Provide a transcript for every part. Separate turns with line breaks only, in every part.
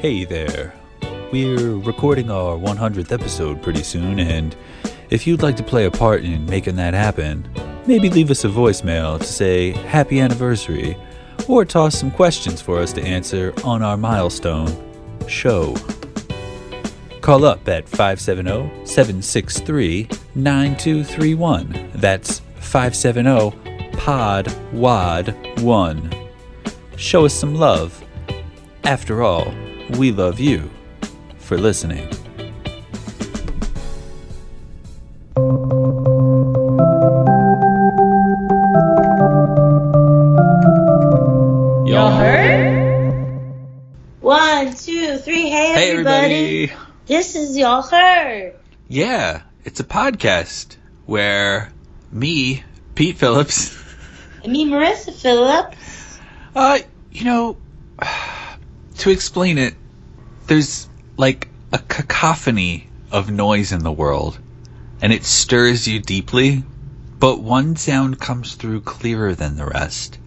Hey there. We're recording our 100th episode pretty soon, and if you'd like to play a part in making that happen, maybe leave us a voicemail to say happy anniversary, or toss some questions for us to answer on our milestone show. Call up at 570 763 9231. That's 570 Pod Wad 1. Show us some love. After all, we love you for listening.
Y'all heard? One, two, three. Hey,
Hey,
everybody.
everybody!
This is Y'all Heard.
Yeah, it's a podcast where me, Pete Phillips,
And me, Marissa Phillips.
uh, you know, to explain it, there's like a cacophony of noise in the world, and it stirs you deeply, but one sound comes through clearer than the rest.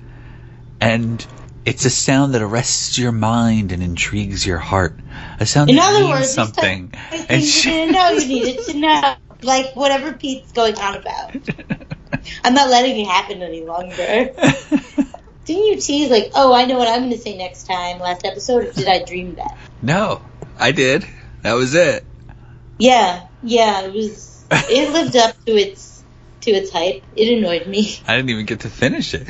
And it's a sound that arrests your mind and intrigues your heart. A sound
In
that
other
means
words,
something. And she-
you didn't know you needed to know. Like, whatever Pete's going on about. I'm not letting it happen any longer. Didn't you tease, like, oh, I know what I'm going to say next time, last episode? Or did I dream that?
no, I did. That was it.
Yeah, yeah, it was. It lived up to its to its hype. It annoyed me.
I didn't even get to finish it.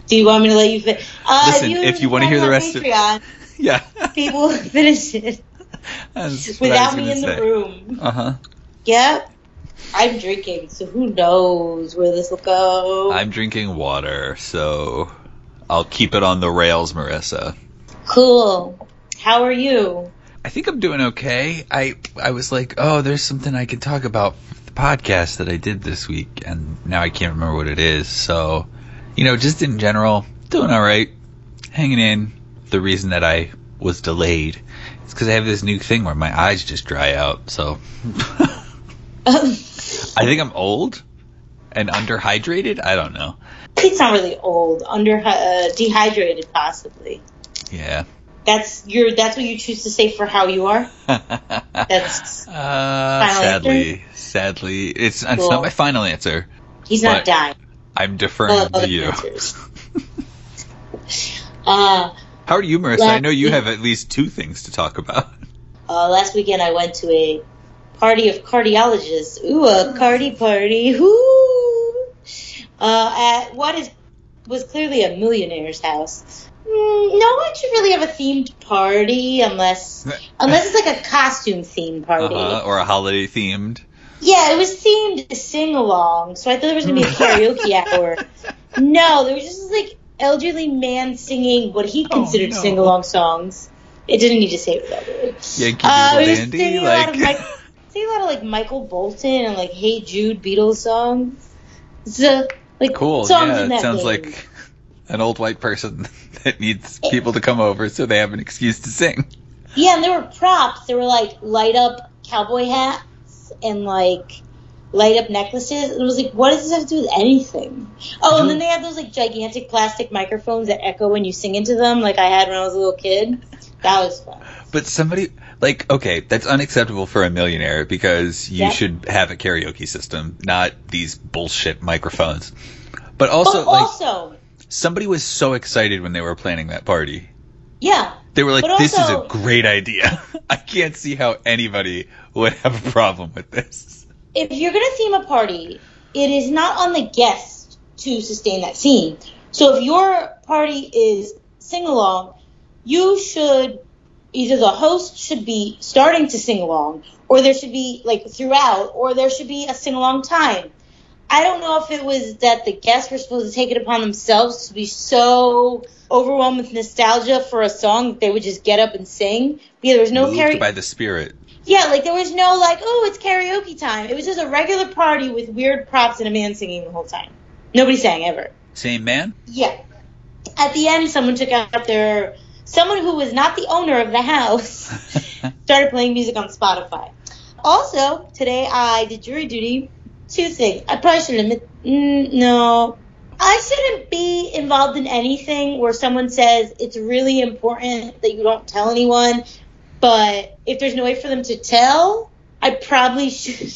Do you want me to let you finish? Uh,
Listen, if you wanna hear the rest of-
Patreon,
yeah.
people finish it
That's what I
without me in the room.
Uh huh.
Yep. I'm drinking, so who knows where this will go.
I'm drinking water, so I'll keep it on the rails, Marissa.
Cool. How are you?
I think I'm doing okay. I I was like, oh, there's something I can talk about the podcast that I did this week, and now I can't remember what it is. So, you know, just in general, doing all right, hanging in. The reason that I was delayed is because I have this new thing where my eyes just dry out. So, I think I'm old and underhydrated. I don't know.
Pete's not really old, under uh, dehydrated possibly.
Yeah.
That's your. That's what you choose to say for how you are. That's.
Uh, sadly, sadly, it's it's not my final answer.
He's not dying.
I'm deferring to you.
uh,
How are you, Marissa? I know you have at least two things to talk about.
uh, last weekend I went to a party of cardiologists. Ooh, a cardi party. Whoo! Uh, at what is was clearly a millionaire's house. Mm, no one should really have a themed party unless unless it's like a costume themed party.
Uh-huh, or a holiday themed.
Yeah, it was themed to sing along, so I thought there was gonna be a karaoke hour. No, there was just like elderly man singing what he
Oh,
considered
no.
sing along songs. It didn't need to say it that way.
Yankee
Uh,
Doodle
it was
Dandy,
singing a lot of
like
Mike, a lot of like Michael Bolton and like Hey Jude Beatles songs. So like
cool.
songs
Yeah,
in
it
that
sounds
vein.
like an old white person that needs people to come over so they have an excuse to sing.
Yeah, and there were props. There were like light up cowboy hats and like light up necklaces. And it was like, what does this have to do with anything? Oh, and then they had those like gigantic plastic microphones that echo when you sing into them, like I had when I was a little kid. That was fun.
But somebody like okay, that's unacceptable for a millionaire because you
Yep.
should have a karaoke system, not these bullshit microphones. But also
but
like
also,
somebody was so excited when they were planning that party.
yeah,
They were like, "This is a great idea." I can't see how anybody would have a problem with this.
if you're going to theme a party, it is not on the guest to sustain that theme. So if your party is sing along, you should either the host should be starting to sing along, or there should be like throughout, or there should be a sing along time. I don't know if it was that the guests were supposed to take it upon themselves to be so overwhelmed with nostalgia for a song that they would just get up and sing. Yeah, there was no karaoke.
by the spirit.
Yeah, like there was no like, oh, it's karaoke time. It was just a regular party with weird props and a man singing the whole time. Nobody sang ever.
Same man.
Yeah. At the end, someone took out their someone who was not the owner of the house started playing music on Spotify. Also, today I did jury duty. Two things. I probably shouldn't admit. Mm, no, I shouldn't be involved in anything where someone says it's really important that you don't tell anyone, but if there's no way for them to tell, I probably should.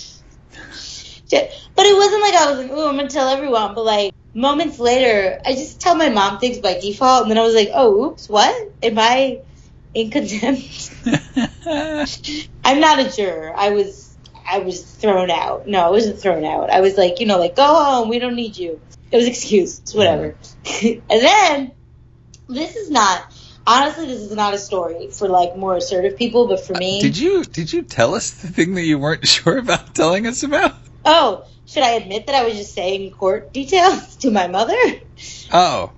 but it wasn't like I was like, oh, I'm gonna tell everyone. But like moments later, I just tell my mom things by default, and then I was like, oh, oops, what? Am I in contempt? I'm not a juror. I was I was thrown out. No, I wasn't thrown out. I was like, you know, like go home. We don't need you. It was excused, whatever. and then this is not honestly this is not a story for like more assertive people, but for me,
Did you did you tell us the thing that you weren't sure about telling us about?
oh, should I admit that I was just saying court details to my mother?
Oh,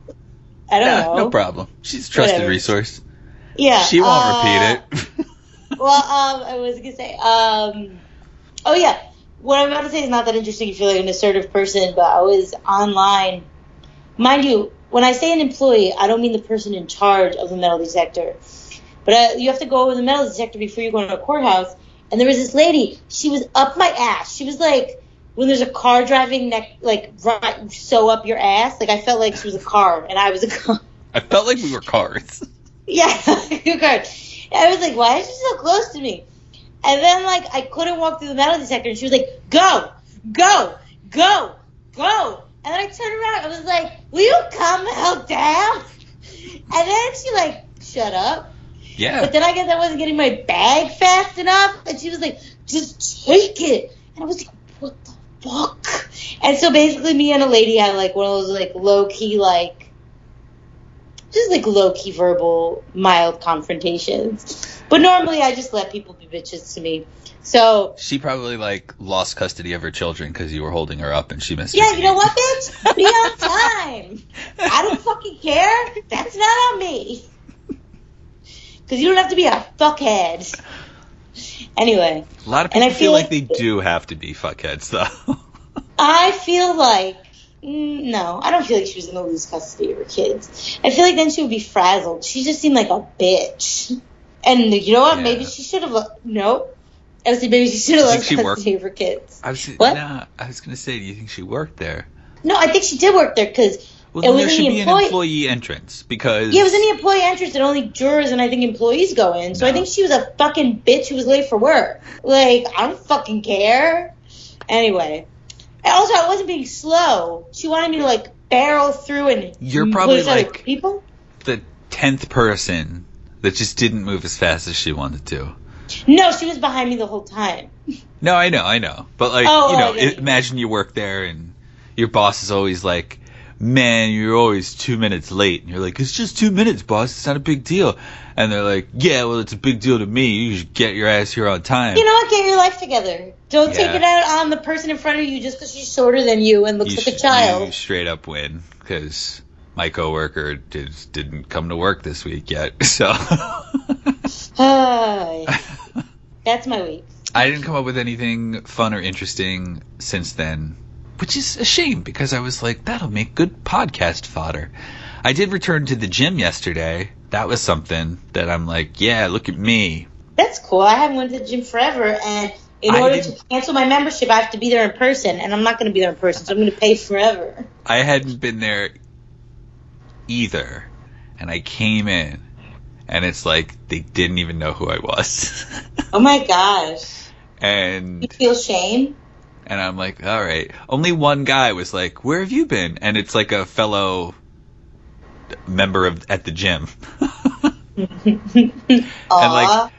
I don't
yeah,
know.
no problem. She's a trusted
Whatever.
resource.
Yeah,
She won't
uh,
repeat it.
well, um, I was gonna say, um, oh yeah, what I'm about to say is not that interesting if you're like an assertive person, but I was online. Mind you, when I say an employee, I don't mean the person in charge of the metal detector, but uh, you have to go over the metal detector before you go into a courthouse. And there was this lady. She was up my ass. She was like when there's a car driving neck, like right, so up your ass. Like I felt like she was a car and I was a car.
I felt like we were cars.
Yeah, you. I was like, why is she so close to me? And then like I couldn't walk through the metal detector, and she was like, go, go, go, go. And then I turned around, I was like, will you come help down? And then she like, shut up.
Yeah.
But then I guess I wasn't getting my bag fast enough, and she was like, just take it. And I was like, what the fuck? And so basically, me and a lady had like one of those like low key like just like low key verbal, mild confrontations. But normally I just let people be bitches to me. So
She probably like lost custody of her children because you were holding her up and she missed.
yeah, you know what, bitch? Be on time. I don't fucking care. That's not on me. Because you don't have to be a fuckhead. Anyway,
A lot of
And I
people feel
feel
like
like-
they do have to be fuckheads though.
I feel like mm, no, I don't feel like she was gonna lose custody of her kids. I feel like then she would be frazzled. She just seemed like a bitch. And you know what?
Yeah.
Maybe she should have. Nope. I was maybe she should have
she
custody
worked-
of her kids.
I was
What?
Nah, I was gonna say, do you think she worked there?
No, I think she did work there because
Well,
It was
there should
the
be
employee-
an employee entrance because
yeah, it was in the employee entrance and only jurors and I think employees go in. So I think she was a fucking bitch who was late for work. Like I don't fucking care. Anyway, and also I wasn't being slow. She wanted me to like barrel through and
You're probably like-
people.
the tenth person that just didn't move as fast as she wanted to.
No, she was behind me the whole time.
No, I know, I know, but like
Oh,
you oh, know,
oh, yeah,
i-
yeah.
imagine you work there and your boss is always like, "Man, you're always two minutes late," and you're like, "It's just two minutes, boss. It's not a big deal." And they're like, "Yeah, well, it's a big deal to me. You should get your ass here on time."
You know what? Get your life together. Don't take it out on the person in front of you just because she's shorter than you and looks
you
like a child.
You straight up win because my coworker did, didn't come to work this week yet, so.
That's my week.
I didn't come up with anything fun or interesting since then, which is a shame because I was like, that'll make good podcast fodder. I did return to the gym yesterday. That was something that I'm like, yeah, look at me.
That's cool. I haven't went to the gym forever, and in
I
order
didn't-
to cancel my membership, I have to be there in person, and I'm not going to be there in person, so I'm going to pay forever.
I hadn't been there either, and I came in, and it's like they didn't even know who I was.
Oh my gosh.
and
You feel shame?
And I'm like, all right. Only one guy was like, where have you been? And it's like a fellow member of at the gym.
Aw.
like,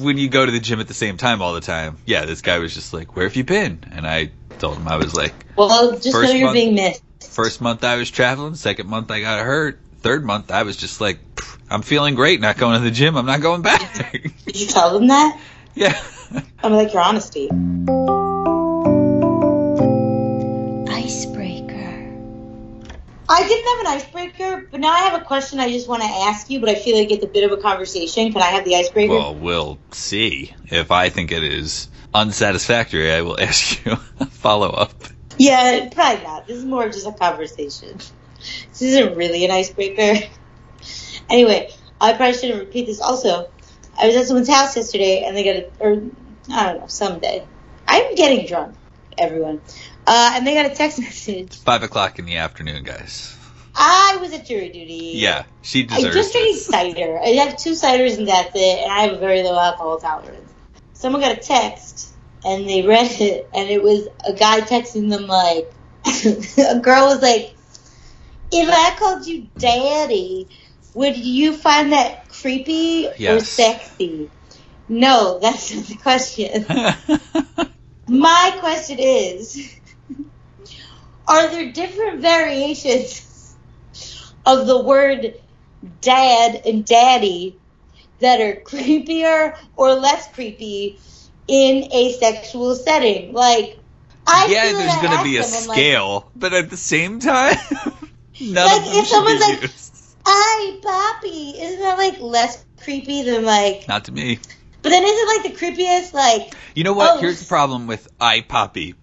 when you go to the gym at the same time all the time, yeah, this guy was just like, where have you been? And I told him I was like,
well, just know you're
month-
being missed.
first month I was traveling, second month I got hurt, third month I was just like, I'm feeling great, not going to the gym, I'm not going back.
Did you tell them that?
yeah.
I'm like your honesty. Didn't have an icebreaker, but now I have a question I just want to ask you, but I feel like it's a bit of a conversation. Can I have the icebreaker?
Well, we'll see. If I think it is unsatisfactory, I will ask you a follow up.
Yeah, probably not. This is more just a conversation. This isn't really an icebreaker. Anyway, I probably shouldn't repeat this. Also, I was at someone's house yesterday, and they got a, or I don't know, someday. I'm getting drunk, everyone. Uh, and they got a text message.
Five o'clock in the afternoon, guys.
I was at jury duty.
Yeah, she deserves.
I just
it.
drank cider. I had two ciders and that's it, and I have a very low alcohol tolerance. Someone got a text, and they read it, and it was a guy texting them like, a girl was like, "If I called you daddy, would you find that creepy or sexy?" No, that's not the question. My question is Are there different variations of the word dad and daddy that are creepier or less creepy in a sexual setting? Like, I
yeah,
feel
there's
I
gonna be a
I'm like,
scale, but at the same time, none
Like,
of them
if someone's like-
used.
Ay, Poppy. Isn't that like less creepy than like.
Not to me.
But then isn't like the creepiest, like.
You know what?
Oh.
Here's the problem with I Poppy.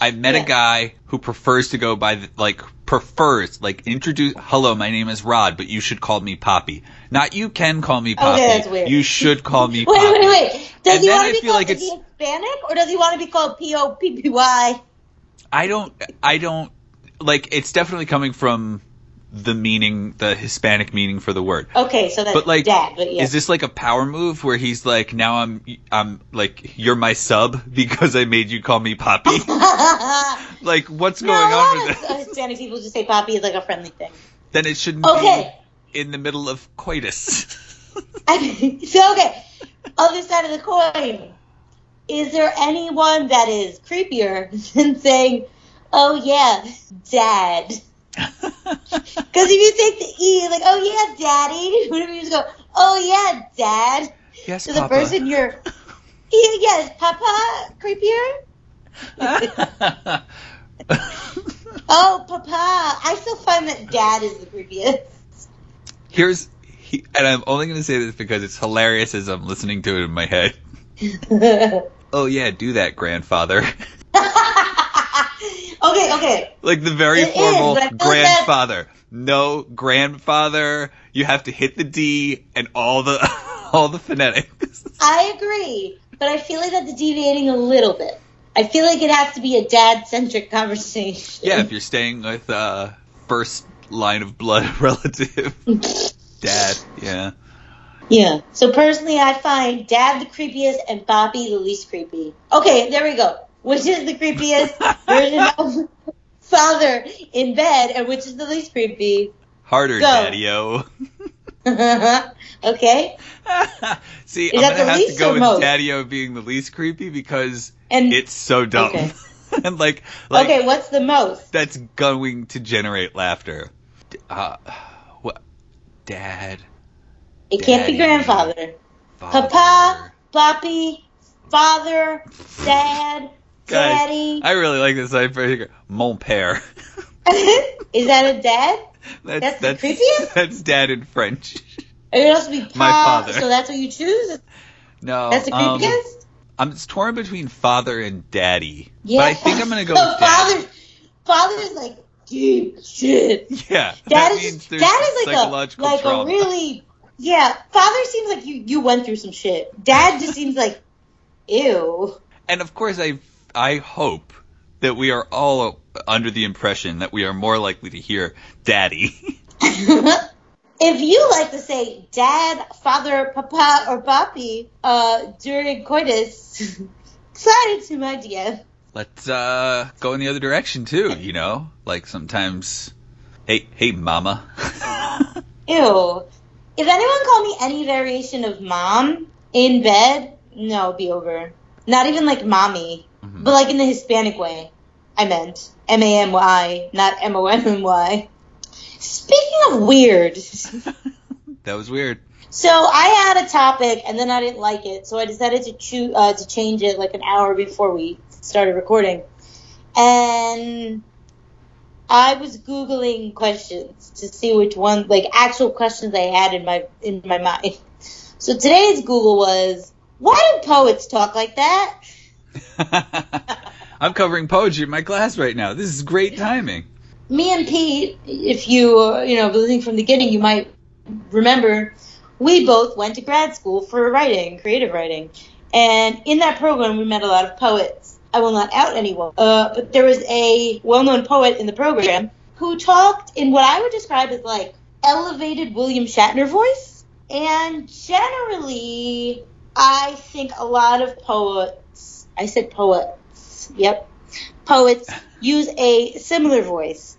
I met
Yeah.
a guy who prefers to go by the, like prefers like introduce. Hello, my name is Rod, but you should call me Poppy. Not you can call me Poppy.
Okay, that's weird.
You should call me
Wait,
Poppy.
wait, wait. Does
And
he want to be called
like it's-
Hispanic or does he want to be called P O P P Y?
I don't. I don't like. It's definitely coming from the meaning, the Hispanic meaning for the word.
Okay, so that's
But like,
dad. But yeah.
is this like a power move where he's like, now I'm, I'm like, you're my sub because I made you call me Poppy? like, what's
no,
going on with this?
Hispanic people just say Poppy is like a friendly thing.
Then it shouldn't
Okay.
be in the middle of coitus.
so okay, other side of the coin. Is there anyone that is creepier than saying, "Oh yeah, dad"? Because if you take the e, like, "Oh yeah, daddy," what if you just go, "Oh yeah, dad"?
yes,
To the
Papa.
person you're, yeah, yes, Papa creepier. Oh, Papa, I still find that dad is the creepiest.
Here's, he, and I'm only going to say this because it's hilarious as I'm listening to it in my head. Oh yeah, do that, grandfather.
Okay, okay.
like the very
It is,
formal
but I feel like
grandfather. No grandfather. You have to hit the D and all the all the phonetics.
I agree, but I feel like that's deviating a little bit. I feel like it has to be a dad-centric conversation.
Yeah, if you're staying with uh first line of blood relative. Dad, yeah.
Yeah. So personally, I find Dad the creepiest and Bobby the least creepy. Okay, there we go. Which is the creepiest version of father in bed, and which is the least creepy?
Harder,
Go.
daddy-o.
okay.
See,
Is
I'm gonna have to go with
most?
daddy-o being the least creepy because
And
it's so dumb.
Okay.
and like like
okay, what's the most?
that's going to generate laughter. Uh, what? Dad.
It can't be grandfather.
Father.
Papa, Boppy, father, dad,
Guys,
daddy.
I really like this. I figure mon père.
is that a dad?
That's
That's the creepiest?
That's dad in French.
It would also be pa,
My father.
so that's what you choose?
No,
That's the
um,
creepiest?
I'm torn between father and daddy.
yeah.
But I think I'm gonna go
so
with
father, father's like deep shit.
Yeah,
Dad
that
is
means
dad is like a like
trauma.
a really yeah. Father seems like you you went through some shit. Dad just seems like ew.
And of course, I I hope that we are all under the impression that we are more likely to hear daddy.
if you like to say dad, father, papa, or papi uh, during coitus, slide into my DM.
Let's uh go in the other direction too. You know, like sometimes, hey hey mama.
Ew. If anyone called me any variation of mom in bed, no, it'd be over. Not even like mommy,
Mhm.
but like in the Hispanic way. I meant M A M Y, not M O M M Y. Speaking of weird,
that was weird.
so I had a topic and then I didn't like it, so I decided to choose uh, to change it like an hour before we started recording, and I was googling questions to see which one, like actual questions I had in my in my mind. So today's Google was, why do poets talk like that?
I'm covering poetry in my class right now. This is great timing.
Me and Pete, if you uh, you know listening from the beginning, you might remember we both went to grad school for writing, creative writing, and in that program we met a lot of poets. I will not out anyone, uh, but there was a well-known poet in the program who talked in what I would describe as like elevated William Shatner voice. And generally, I think a lot of poets, I said poets, yep, poets use a similar voice.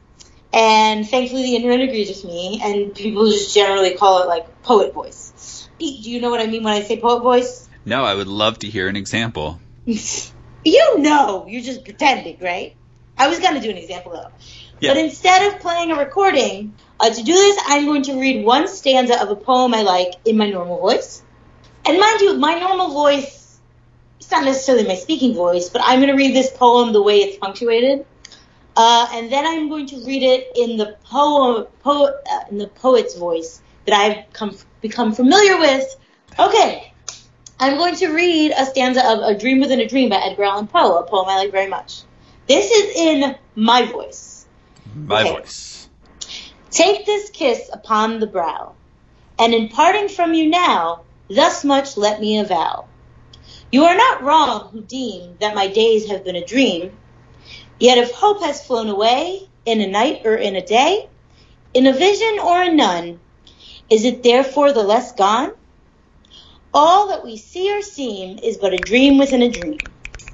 And thankfully, the internet agrees with me, and people just generally call it like poet voice. Do you know what I mean when I say poet voice?
No, I would love to hear an example.
you know, you're just pretending, right? I was going to do an example though.
Yeah.
But instead of playing a recording, uh, to do this, I'm going to read one stanza of a poem I like in my normal voice. And mind you, my normal voice, it's not necessarily my speaking voice, but I'm going to read this poem the way it's punctuated. Uh, and then I'm going to read it in the poem, po- uh, in the poet's voice that I've come, become familiar with. Okay, I'm going to read a stanza of A Dream Within a Dream by Edgar Allan Poe, a poem I like very much. This is in my voice.
My
Okay.
voice.
Take this kiss upon the brow, and in parting from you now, thus much let me avow. You are not wrong who deem that my days have been a dream, yet if hope has flown away, in a night or in a day, in a vision or in none, is it therefore the less gone? All that we see or seem is but a dream within a dream.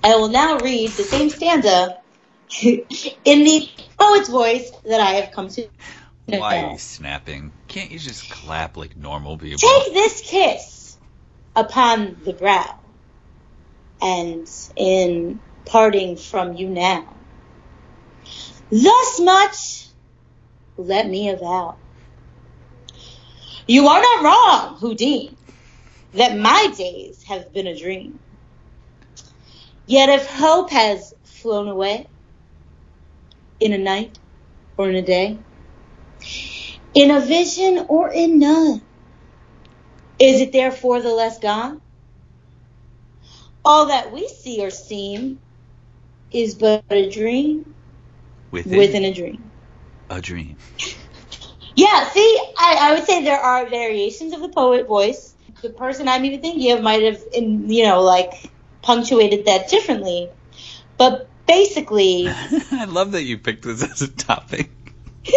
I will now read the same stanza in the poet's voice that I have come to know.
Why are you snapping? Can't you just clap like normal people?
Take this kiss upon the brow, and in parting from you now, thus much let me avow. You are not wrong deem that my days have been a dream. Yet if hope has flown away in a night or in a day, in a vision or in none, is it therefore the less gone? All that we see or seem is but a dream
within,
within a dream.
a dream.
Yeah, see, I, I would say there are variations of the poet voice. The person I'm even thinking of might have, in, you know, like punctuated that differently. But basically,
I love that you picked this as a topic.
I,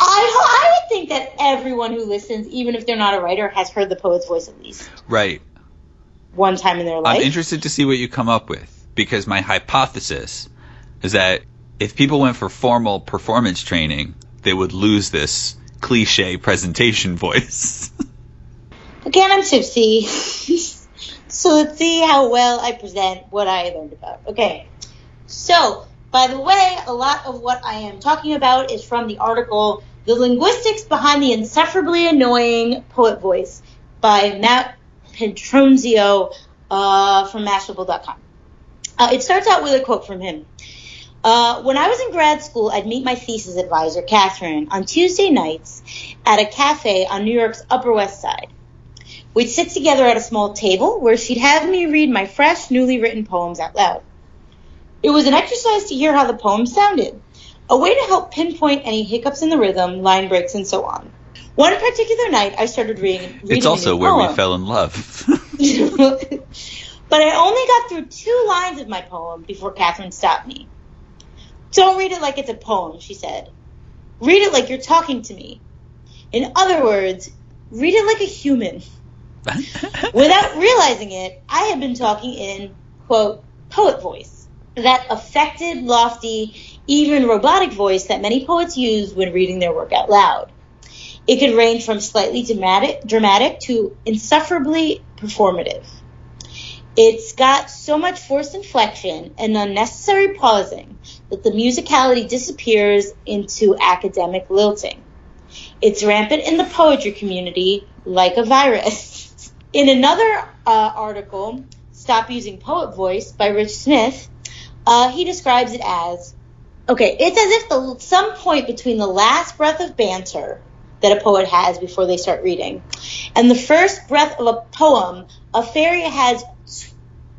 I would think that everyone who listens, even if they're not a writer, has heard the poet's voice at least
Right.
One time in their life.
I'm interested to see what you come up with because my hypothesis is that if people went for formal performance training, they would lose this cliche presentation voice.
Again, I'm tipsy. so let's see how well I present what I learned about. Okay. So, by the way, a lot of what I am talking about is from the article The Linguistics Behind the Insufferably Annoying Poet Voice by Matt Petronzio uh, from Mashable.com. Uh, it starts out with a quote from him. Uh, when I was in grad school, I'd meet my thesis advisor, Catherine, on Tuesday nights at a cafe on New York's Upper West Side. We'd sit together at a small table where she'd have me read my fresh, newly written poems out loud. It was an exercise to hear how the poems sounded, a way to help pinpoint any hiccups in the rhythm, line breaks, and so on. One particular night, I started reading. reading
it's also where we fell in love.
but I only got through two lines of my poem before Catherine stopped me. Don't read it like it's a poem, she said. Read it like you're talking to me. In other words, read it like a human. Without realizing it, I had been talking in, quote, poet voice. That affected, lofty, even robotic voice that many poets use when reading their work out loud. It could range from slightly dramatic, dramatic to insufferably performative. It's got so much forced inflection and unnecessary pausing that the musicality disappears into academic lilting. It's rampant in the poetry community like a virus. In another uh, article, Stop Using Poet Voice by Rich Smith, uh, he describes it as okay, it's as if the, some point between the last breath of banter that a poet has before they start reading. And the first breath of a poem, a fairy has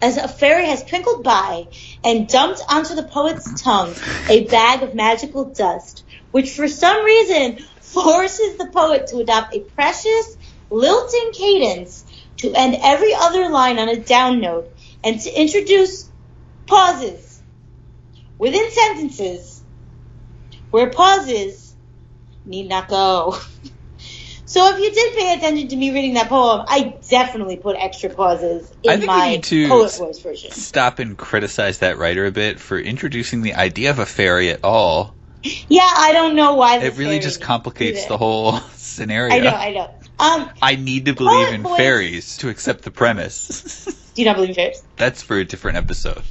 as a fairy has twinkled by and dumped onto the poet's tongue a bag of magical dust, which for some reason forces the poet to adopt a precious, lilting cadence to end every other line on a down note and to introduce pauses within sentences where pauses need not go. So if you did pay attention to me reading that poem, I definitely put extra pauses in my
to
poet voice version.
stop and criticize that writer a bit for introducing the idea of a fairy at all.
Yeah, I don't know why.
It really just complicates the whole scenario.
I know, I know. Um,
I need to believe in
voice-
fairies to accept the premise.
do you not believe in fairies?
That's for a different episode.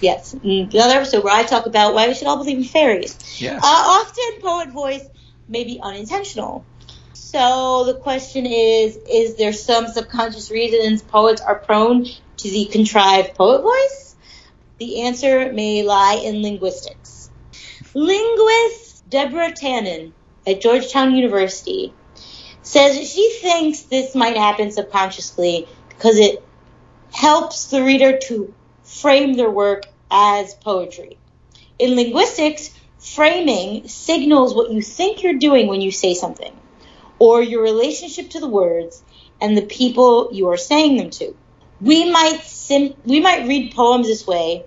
Yes. another episode where I talk about why we should all believe in fairies.
Yeah.
Uh, often poet voice may be unintentional. So the question is, is there some subconscious reasons poets are prone to the contrived poet voice? The answer may lie in linguistics. Linguist Deborah Tannen at Georgetown University says she thinks this might happen subconsciously because it helps the reader to frame their work as poetry. In linguistics, framing signals what you think you're doing when you say something, or your relationship to the words and the people you are saying them to. We might sim- we might read poems this way,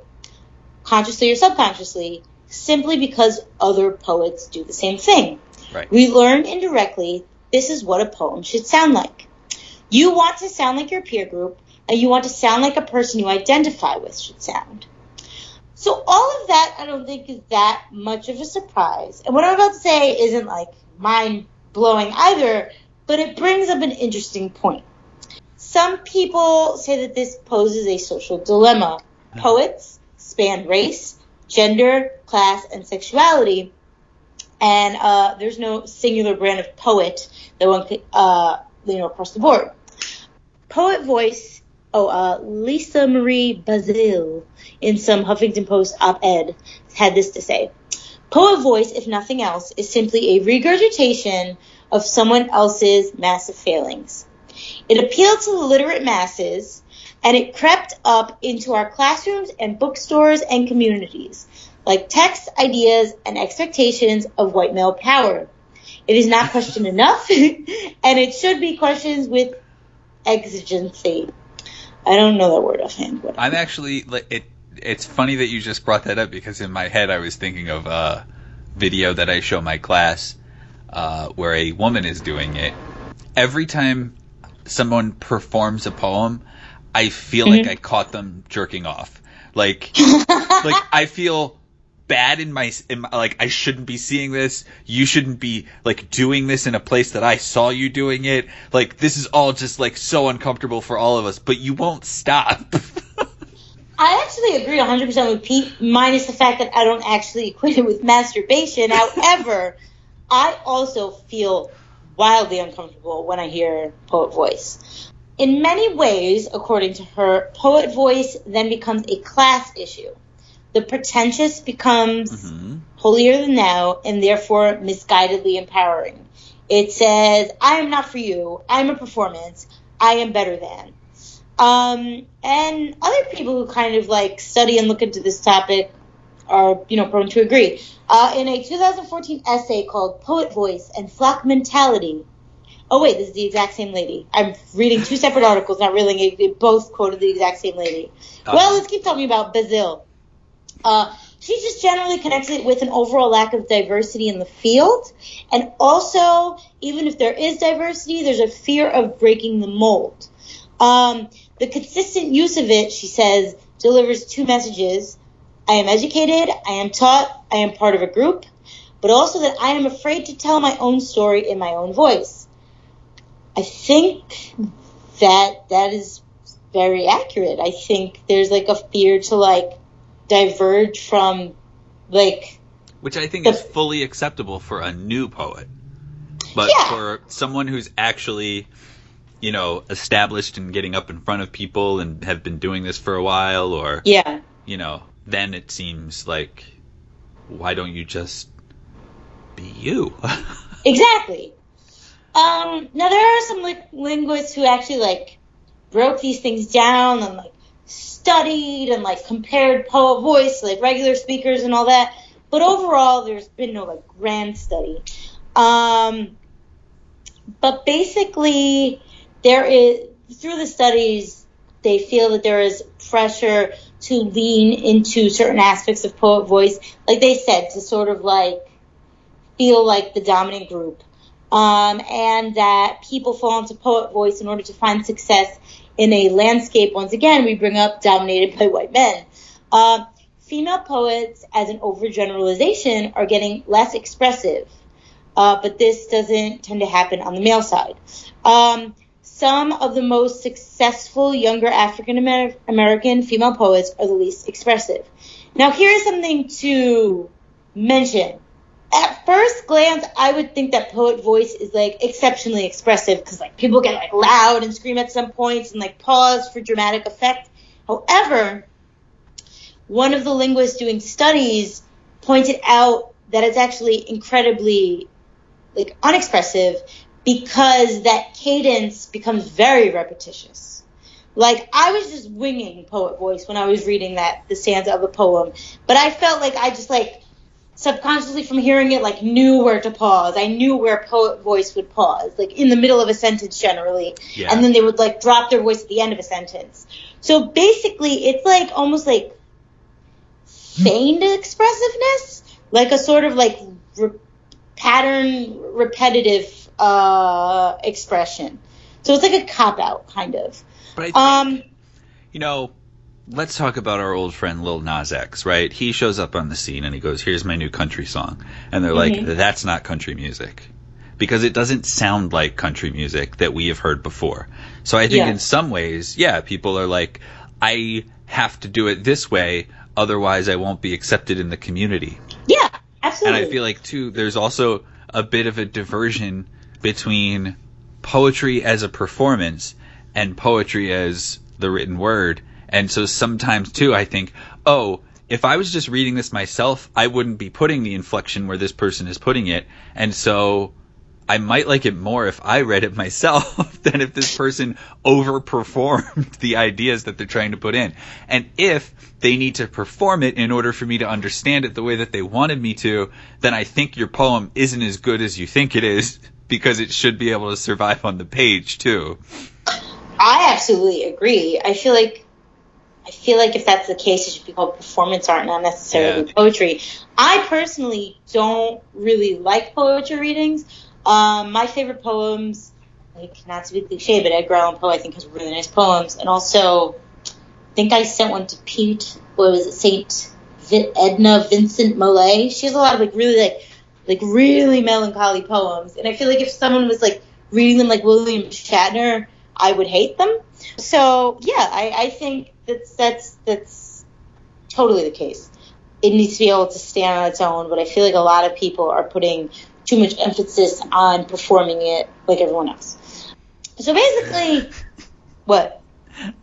consciously or subconsciously, simply because other poets do the same thing.
Right.
We learn indirectly this is what a poem should sound like. You want to sound like your peer group, you want to sound like a person you identify with should sound. So all of that I don't think is that much of a surprise. And what I'm about to say isn't like mind blowing either, but it brings up an interesting point. Some people say that this poses a social dilemma. Poets span race, gender, class, and sexuality, and uh, there's no singular brand of poet that one could, uh, you know, across the board. Poet voice, oh, uh, Lisa Marie Basile, in some Huffington Post op-ed, had this to say. Poet voice, if nothing else, is simply a regurgitation of someone else's massive failings. It appealed to the literate masses, and it crept up into our classrooms and bookstores and communities, like texts, ideas, and expectations of white male power. It is not questioned enough, and it should be questioned with exigency. I don't know that word offhand. What
I'm actually like it. It's funny that you just brought that up because in my head I was thinking of a video that I show my class uh, where a woman is doing it. Every time someone performs a poem, I feel like I caught them jerking off. Like, like I feel bad in my, in my like I shouldn't be seeing this. You shouldn't be like doing this in a place that I saw you doing it. Like this is all just like so uncomfortable for all of us, but you won't stop.
I actually agree 100% with Pete, minus the fact that I don't actually equate it with masturbation. However, I also feel wildly uncomfortable when I hear poet voice. In many ways, according to her, poet voice then becomes a class issue. The pretentious becomes
Mhm.
holier than thou and therefore misguidedly empowering. It says, I am not for you. I am a performance. I am better than. Um, and other people who kind of like study and look into this topic are, you know, prone to agree. Uh, in a 2014 essay called Poet Voice and Flock Mentality. Oh wait, this is the exact same lady. I'm reading two separate articles, not really. They both quoted the exact same lady. Well,
Uh-huh.
let's keep talking about Basile. Uh, she just generally connects it with an overall lack of diversity in the field. And also, even if there is diversity, there's a fear of breaking the mold. Um, the consistent use of it, she says, delivers two messages. I am educated, I am taught, I am part of a group, but also that I am afraid to tell my own story in my own voice. I think that that is very accurate. I think there's like a fear to like diverge from like
Which I think
The-
is fully acceptable for a new poet. But
Yeah.
for someone who's actually, you know, established and getting up in front of people and have been doing this for a while, or,
yeah.
you know, then it seems like, why don't you just be you?
Exactly. Um, now there are some li- linguists who actually like broke these things down and like studied and like compared poet voice like regular speakers and all that. But overall, there's been no like grand study. Um, but basically, there is through the studies, they feel that there is pressure to lean into certain aspects of poet voice, like they said, to sort of like feel like the dominant group. Um, and that people fall into poet voice in order to find success in a landscape. Once again, we bring up dominated by white men. Uh, female poets, as an overgeneralization, are getting less expressive, uh, but this doesn't tend to happen on the male side. Um, some of the most successful younger African American female poets are the least expressive. Now, here's something to mention at first glance, I would think that poet voice is like exceptionally expressive because like people get like loud and scream at some points and like pause for dramatic effect. However, one of the linguists doing studies pointed out that it's actually incredibly like unexpressive because that cadence becomes very repetitious. Like I was just winging poet voice when I was reading that the stanza of a poem, but I felt like I just like subconsciously from hearing it like knew where to pause. I knew where poet voice would pause, like in the middle of a sentence generally, yeah. and then they would like drop their voice at the end of a sentence. So basically, it's like almost like feigned expressiveness, like a sort of like re- pattern repetitive uh, expression. So it's like a cop out kind of.
But I think, um, you know, let's talk about our old friend Lil Nas X, right? He shows up on the scene and he goes, "Here's my new country song," and they're mm-hmm. like, "That's not country music." Because it doesn't sound like country music that we have heard before. So I think yeah. in some ways, yeah, people are like, I have to do it this way, otherwise I won't be accepted in the community.
Yeah, absolutely.
And I feel like too, there's also a bit of a diversion between poetry as a performance and poetry as the written word and so sometimes too, I think, oh, if I was just reading this myself, I wouldn't be putting the inflection where this person is putting it. And so I might like it more if I read it myself than if this person overperformed the ideas that they're trying to put in. And if they need to perform it in order for me to understand it the way that they wanted me to, then I think your poem isn't as good as you think it is because it should be able to survive on the page too.
I absolutely agree. I feel like I feel like if that's the case, it should be called performance art, not necessarily yeah. poetry. I personally don't really like poetry readings. Um, my favorite poems, like not to be cliche, but Edgar Allan Poe I think has really nice poems, and also I think I sent one to Pete. What was it, Saint Edna Vincent Millay? She has a lot of like really like like really melancholy poems, and I feel like if someone was like reading them like William Shatner, I would hate them. So yeah, I, I think that's that's that's totally the case. It needs to be able to stand on its own, but I feel like a lot of people are putting too much emphasis on performing it like everyone else. So basically, what?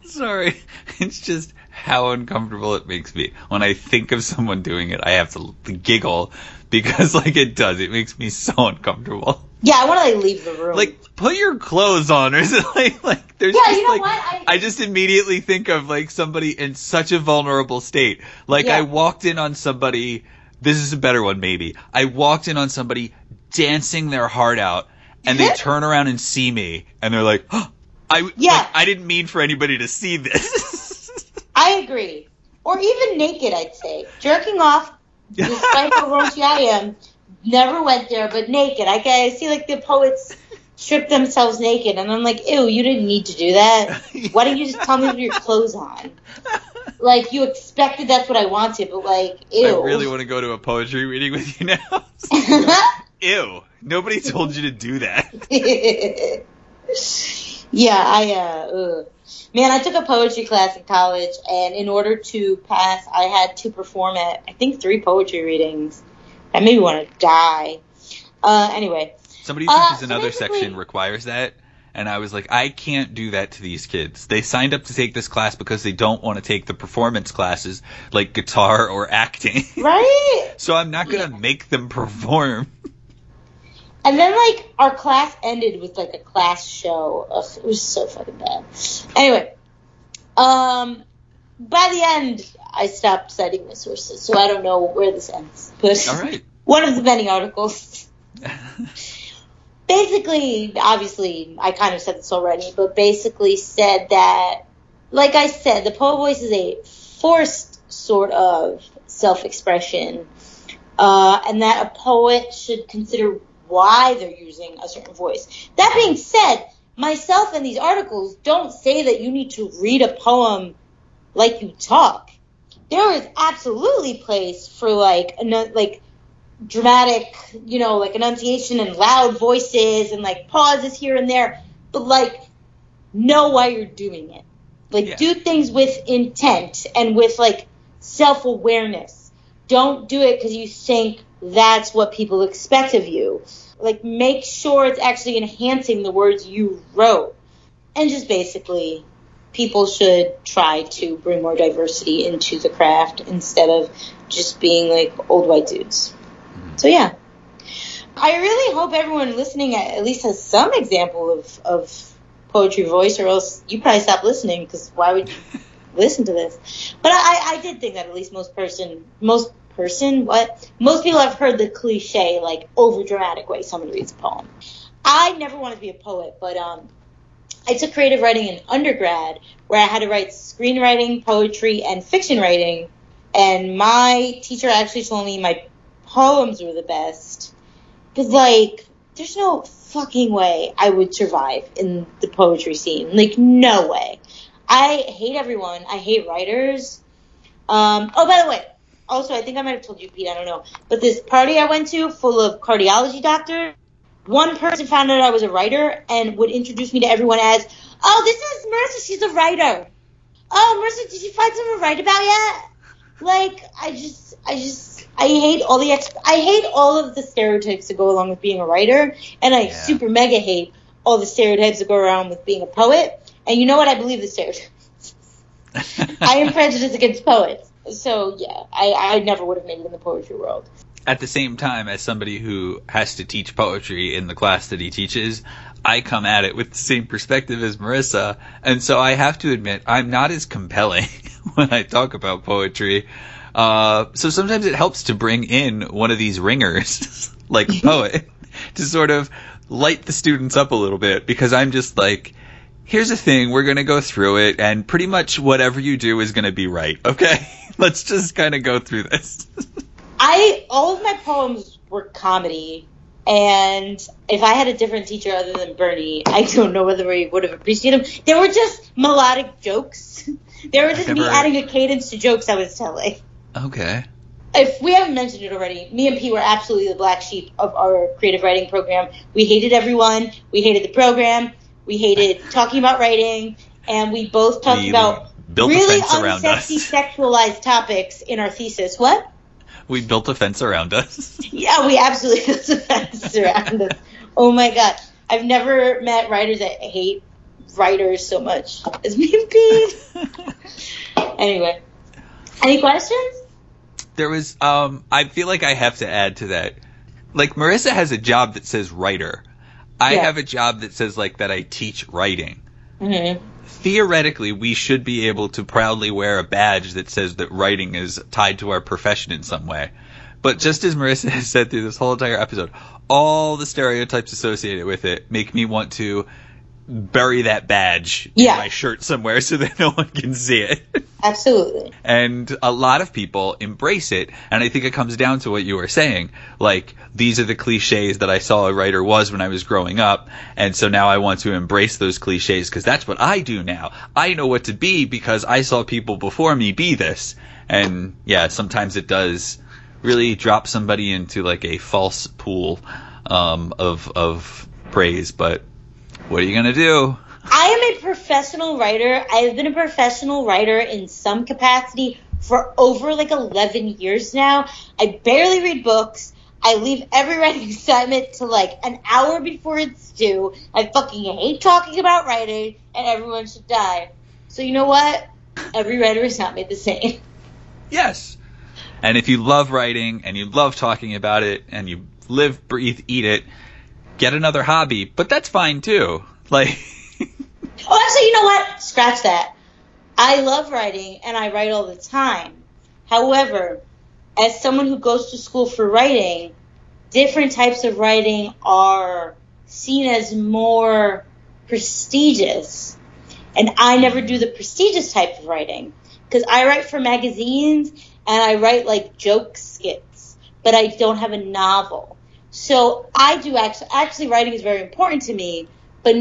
Sorry, it's just how uncomfortable it makes me when I think of someone doing it. I have to giggle because, like, it does. It makes me so uncomfortable.
Yeah, I want to like leave the room.
Like, put your clothes on, or is it like like there's yeah, just you know like I, I, just immediately think of like somebody in such a vulnerable state. Like yeah. I walked in on somebody. This is a better one, maybe. I walked in on somebody dancing their heart out, and they turn around and see me, and they're like, oh, "I yeah, like, I didn't mean for anybody to see this."
I agree, or even naked. I'd say jerking off, despite how raunchy I am never went there, but naked. I, I see like the poets strip themselves naked, and I'm like, ew, you didn't need to do that. Why didn't you just tell me with your clothes on? Like you expected that's what I wanted, but like, ew.
I really want to go to a poetry reading with you now. ew, nobody told you to do that.
yeah, I uh, ugh. man, I took a poetry class in college, and in order to pass, I had to perform at I think three poetry readings. That made me want to die. Uh, anyway.
Somebody who teaches uh, another section requires that. And I was like, I can't do that to these kids. They signed up to take this class because they don't want to take the performance classes like guitar or acting.
Right?
so I'm not going to yeah. make them perform.
And then, like, our class ended with, like, a class show. Ugh, it was so fucking bad. Anyway, um, by the end, I stopped citing my sources, so I don't know where this ends. But
All right.
one of the many articles. basically, obviously, I kind of said this already, but basically said that like I said, the poet voice is a forced sort of self-expression, uh, and that a poet should consider why they're using a certain voice. That being said, myself and these articles don't say that you need to read a poem like you talk. There is absolutely place for like like dramatic, you know, like enunciation and loud voices and like pauses here and there, but like know why you're doing it. Like yeah. do things with intent and with like self awareness. Don't do it because you think that's what people expect of you. Like make sure it's actually enhancing the words you wrote. And just basically people should try to bring more diversity into the craft instead of just being like old white dudes. So yeah. I really hope everyone listening at least has some example of, of poetry voice, or else you probably stop listening because why would you listen to this? But I, I did think that at least most person, most person, what most people have heard the cliche like over dramatic way someone reads a poem. I never wanted to be a poet, but um, I took creative writing in undergrad where I had to write screenwriting, poetry, and fiction writing. And my teacher actually told me my poems were the best. Cause like, there's no fucking way I would survive in the poetry scene. Like, no way. I hate everyone. I hate writers. Um, oh, by the way, also, I think I might have told you, Pete, I don't know. But this party I went to full of cardiology doctors, one person found out I was a writer and would introduce me to everyone as, oh, this is Marissa, she's a writer. Oh, Marissa, did you find something to write about yet? Like, I just, I just, I hate all the, ex- I hate all of the stereotypes that go along with being a writer, and I yeah. super mega hate all the stereotypes that go around with being a poet. And you know what? I believe the stereotypes. I am prejudiced against poets. So yeah, I, I never would have made it in the poetry world
at the same time as somebody who has to teach poetry in the class that he teaches, I come at it with the same perspective as Marissa, and so I have to admit I'm not as compelling when I talk about poetry. Uh, so sometimes it helps to bring in one of these ringers, like a poet, to sort of light the students up a little bit because I'm just like, here's a thing, we're gonna go through it, and pretty much whatever you do is gonna be right. Okay, let's just kind of go through this.
I all of my poems were comedy, and if I had a different teacher other than Bernie, I don't know whether we would have appreciated them. They were just melodic jokes. they were just never... me adding a cadence to jokes I was telling.
Okay.
If we haven't mentioned it already, me and Pete were absolutely the black sheep of our creative writing program. We hated everyone. We hated the program. We hated talking about writing, and we both talked we about really unsexy, sexualized topics in our thesis. What?
We built a fence around us.
yeah, we absolutely built a fence around us. Oh my god. I've never met writers that hate writers so much as me and Pete. anyway. Any questions?
There was um I feel like I have to add to that. Like Marissa has a job that says writer. I yeah. have a job that says like that I teach writing. Mm-hmm theoretically, we should be able to proudly wear a badge that says that writing is tied to our profession in some way. But just as Marissa has said through this whole entire episode, all the stereotypes associated with it make me want to bury that badge yeah. in my shirt somewhere so that no one can see it.
Absolutely.
and a lot of people embrace it. And I think it comes down to what you were saying. Like, these are the cliches that I saw a writer was when I was growing up. And so now I want to embrace those cliches because that's what I do now. I know what to be because I saw people before me be this. And yeah, sometimes it does really drop somebody into like a false pool um, of, of praise. But what are you gonna do?
I am a professional writer. I've been a professional writer in some capacity for over like 11 years now. I barely read books. I leave every writing assignment to like an hour before it's due. I fucking hate talking about writing, and everyone should die. So you know what? Every writer is not made the same.
Yes. And if you love writing and you love talking about it and you live, breathe, eat it, get another hobby, but that's fine too. Like,
oh, actually, you know what? Scratch that. I love writing and I write all the time. However, as someone who goes to school for writing, different types of writing are seen as more prestigious. And I never do the prestigious type of writing because I write for magazines and I write like joke skits, but I don't have a novel. So I do actually, actually writing is very important to me, but,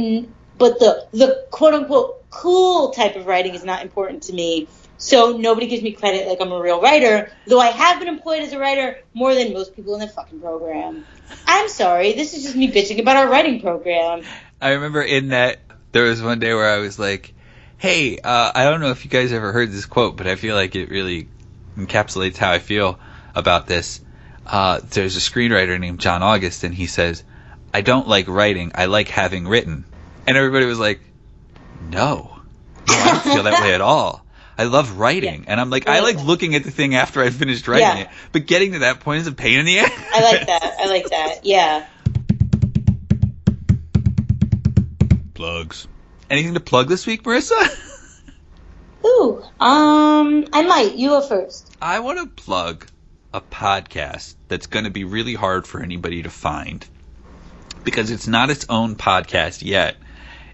but the, the quote unquote cool type of writing is not important to me. So nobody gives me credit like I'm a real writer, though I have been employed as a writer more than most people in the fucking program. I'm sorry, this is just me bitching about our writing program.
I remember in that there was one day where I was like, "Hey, uh, I don't know if you guys ever heard this quote, but I feel like it really encapsulates how I feel about this." Uh, there's a screenwriter named John August, and he says, "I don't like writing. I like having written." And everybody was like, "No, no I don't feel that way at all." I love writing, yeah. and I'm like, I, I like, like looking at the thing after I finished writing yeah. it. But getting to that point is a pain in the ass.
I like that. I like that. Yeah.
Plugs. Anything to plug this week, Marissa?
Ooh, um, I might. You go first.
I want to plug a podcast that's going to be really hard for anybody to find because it's not its own podcast yet.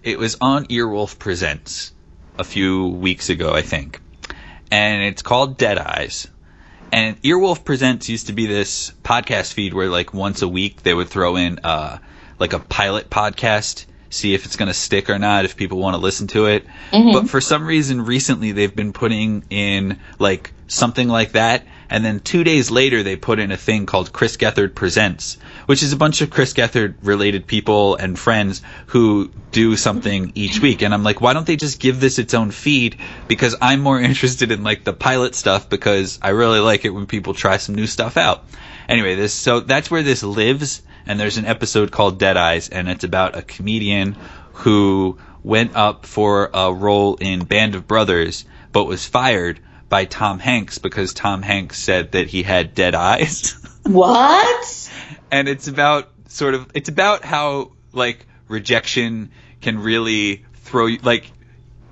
It was on Earwolf Presents a few weeks ago, I think. And it's called Dead Eyes. And Earwolf Presents used to be this podcast feed where, like, once a week they would throw in, uh, like a pilot podcast, see if it's going to stick or not, if people want to listen to it. Mm-hmm. But for some reason, recently they've been putting in, like, something like that and then two days later, they put in a thing called Chris Gethard Presents, which is a bunch of Chris Gethard related people and friends who do something each week. And I'm like, why don't they just give this its own feed? Because I'm more interested in like the pilot stuff because I really like it when people try some new stuff out. Anyway, this, so that's where this lives. And there's an episode called Dead Eyes and it's about a comedian who went up for a role in Band of Brothers, but was fired by Tom Hanks because Tom Hanks said that he had dead eyes.
What?
and it's about sort of it's about how like rejection can really throw you like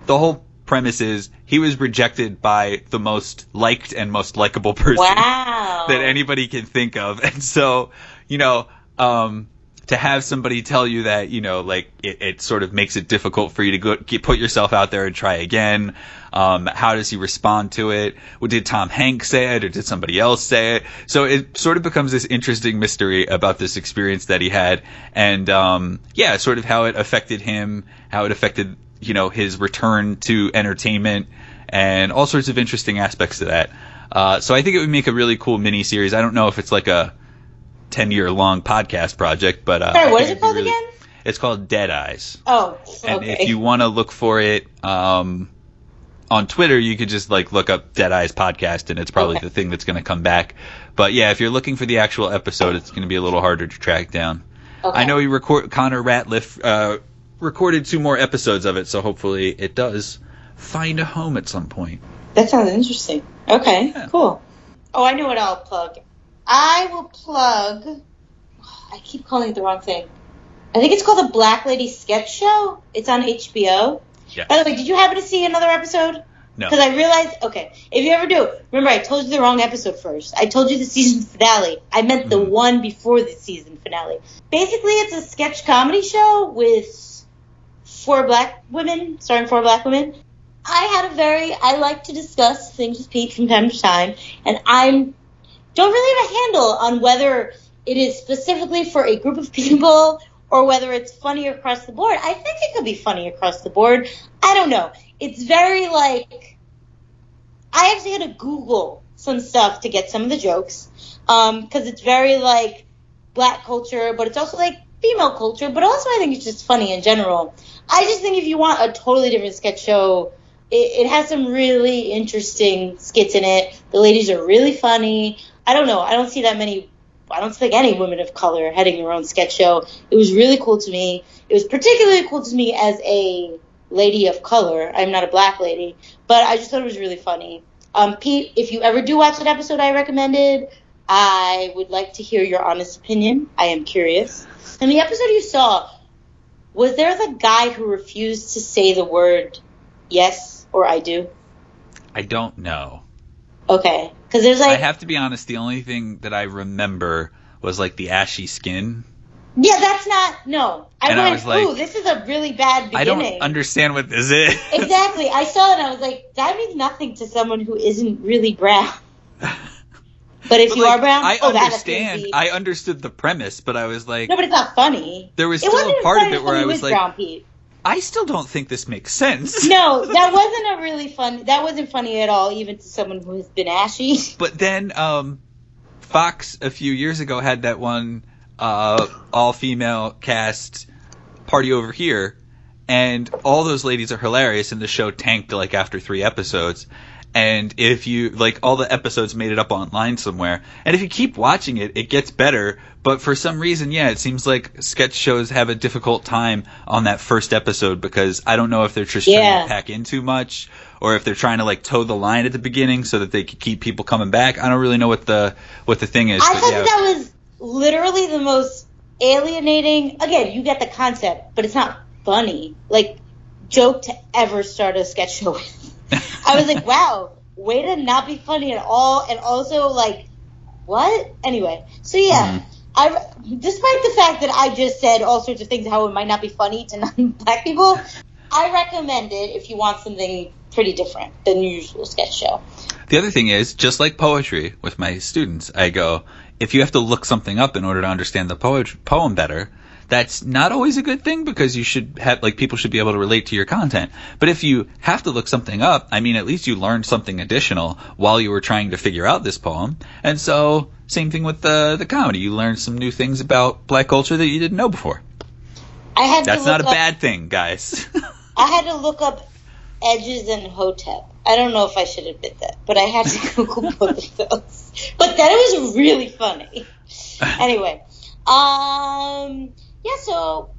the whole premise is he was rejected by the most liked and most likable person
wow.
that anybody can think of. And so, you know, um, to have somebody tell you that, you know, like it, it sort of makes it difficult for you to go get, put yourself out there and try again. Um, how does he respond to it? Well, did Tom Hanks say it or did somebody else say it? So it sort of becomes this interesting mystery about this experience that he had and, um, yeah, sort of how it affected him, how it affected, you know, his return to entertainment and all sorts of interesting aspects to that. Uh, so I think it would make a really cool mini series. I don't know if it's like a, 10 year long podcast project, but uh,
Sorry, what is it called really, again?
It's called Dead Eyes.
Oh,
okay. And if you want to look for it um, on Twitter, you could just like look up Dead Eyes podcast, and it's probably okay. the thing that's going to come back. But yeah, if you're looking for the actual episode, it's going to be a little harder to track down. Okay. I know he record Connor Ratliff uh, recorded two more episodes of it, so hopefully it does find a home at some point.
That sounds interesting. Okay, yeah. cool. Oh, I know what I'll plug. I will plug. I keep calling it the wrong thing. I think it's called the Black Lady Sketch Show. It's on HBO.
Yeah.
By the way, did you happen to see another episode?
No.
Because I realized, okay, if you ever do, remember I told you the wrong episode first. I told you the season finale. I meant the mm. one before the season finale. Basically, it's a sketch comedy show with four black women, starring four black women. I had a very, I like to discuss things with Pete from time to time, and I'm don't really have a handle on whether it is specifically for a group of people or whether it's funny across the board. I think it could be funny across the board. I don't know. It's very like I actually had to Google some stuff to get some of the jokes because um, it's very like black culture, but it's also like female culture. But also, I think it's just funny in general. I just think if you want a totally different sketch show, it, it has some really interesting skits in it. The ladies are really funny. I don't know. I don't see that many. I don't think any women of color heading their own sketch show. It was really cool to me. It was particularly cool to me as a lady of color. I'm not a black lady, but I just thought it was really funny. Um, Pete, if you ever do watch that episode I recommended, I would like to hear your honest opinion. I am curious. In the episode you saw, was there the guy who refused to say the word yes or I do?
I don't know.
Okay, because there's like
I have to be honest. The only thing that I remember was like the ashy skin
Yeah, that's not no. I
And I was like-
ooh, this is a really bad beginning.
I don't understand what this is.
exactly. I saw it and I was like, that means nothing to someone who isn't really brown. But if
But,
you
like,
are brown,
I
oh,
understand. I understood the premise, but I was like,
no, but it's not funny.
there was
it
still a part of it where I was like,
brown, Pete.
I still don't think this makes sense.
No, that wasn't a really fun. That wasn't funny at all, even to someone who has been ashy.
But then um, Fox a few years ago had that one uh, all female cast party over here, and all those ladies are hilarious, and the show tanked like after three episodes. And if you like all the episodes made it up online somewhere, and if you keep watching it, it gets better. But for some reason, yeah, it seems like sketch shows have a difficult time on that first episode because I don't know if they're just trying to pack in too much or if they're trying to like toe the line at the beginning so that they can keep people coming back. I don't really know what the what the thing is.
I
but
thought
yeah.
that, that was literally the most alienating. Again, you get the concept, but it's not funny. Like joke to ever start a sketch show with. I was like, wow, way to not be funny at all, and also like, what? Anyway, so yeah.
Mhm.
I, despite the fact that I just said all sorts of things how it might not be funny to non-black people, I recommend it if you want something pretty different than your usual sketch show.
The other thing is, just like poetry with my students, I go, if you have to look something up in order to understand the poet- poem better, that's not always a good thing because you should have, like, people should be able to relate to your content. But if you have to look something up, I mean, at least you learned something additional while you were trying to figure out this poem. And so, same thing with the, the comedy. You learned some new things about black culture that you didn't know before.
I had
That's not a
up,
bad thing, guys.
I had to look up Edges and Hotep. I don't know if I should admit that, but I had to Google both of those. But that was really funny. Anyway, um, yeah. So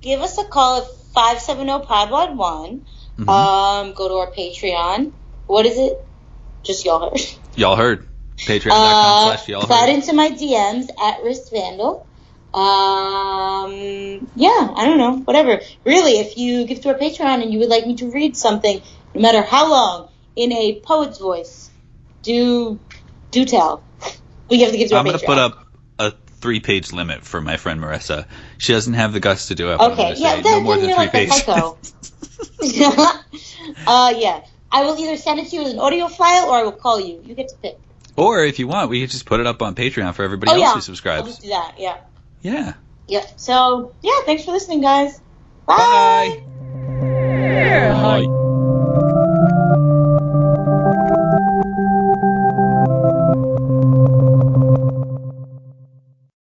give us a call at five seven zero pod one.
Mhm.
Um, go to our Patreon. What is it? Just y'all heard.
y'all heard. Patreon.com
Uh,
slash y'all
slide
heard.
into my DMs at Wrist Vandal. Um, yeah, I don't know, whatever. Really, if you give to our Patreon and you would like me to read something, no matter how long, in a poet's voice, do do tell. We have to give to our Patreon.
I'm going to put up three page limit for my friend Marissa. She doesn't have the guts to do it. but I'm
Okay, yeah,
say
then,
no more
then
than three
like a
pages.
uh, yeah. I will either send it to you as an audio file or I will call you. You get to pick.
or if you want, we could just put it up on Patreon for everybody
oh,
else
yeah.
who
I'll
subscribes.
just do that, yeah.
Yeah.
Yeah. So, yeah, thanks for listening, guys. Bye.
Bye.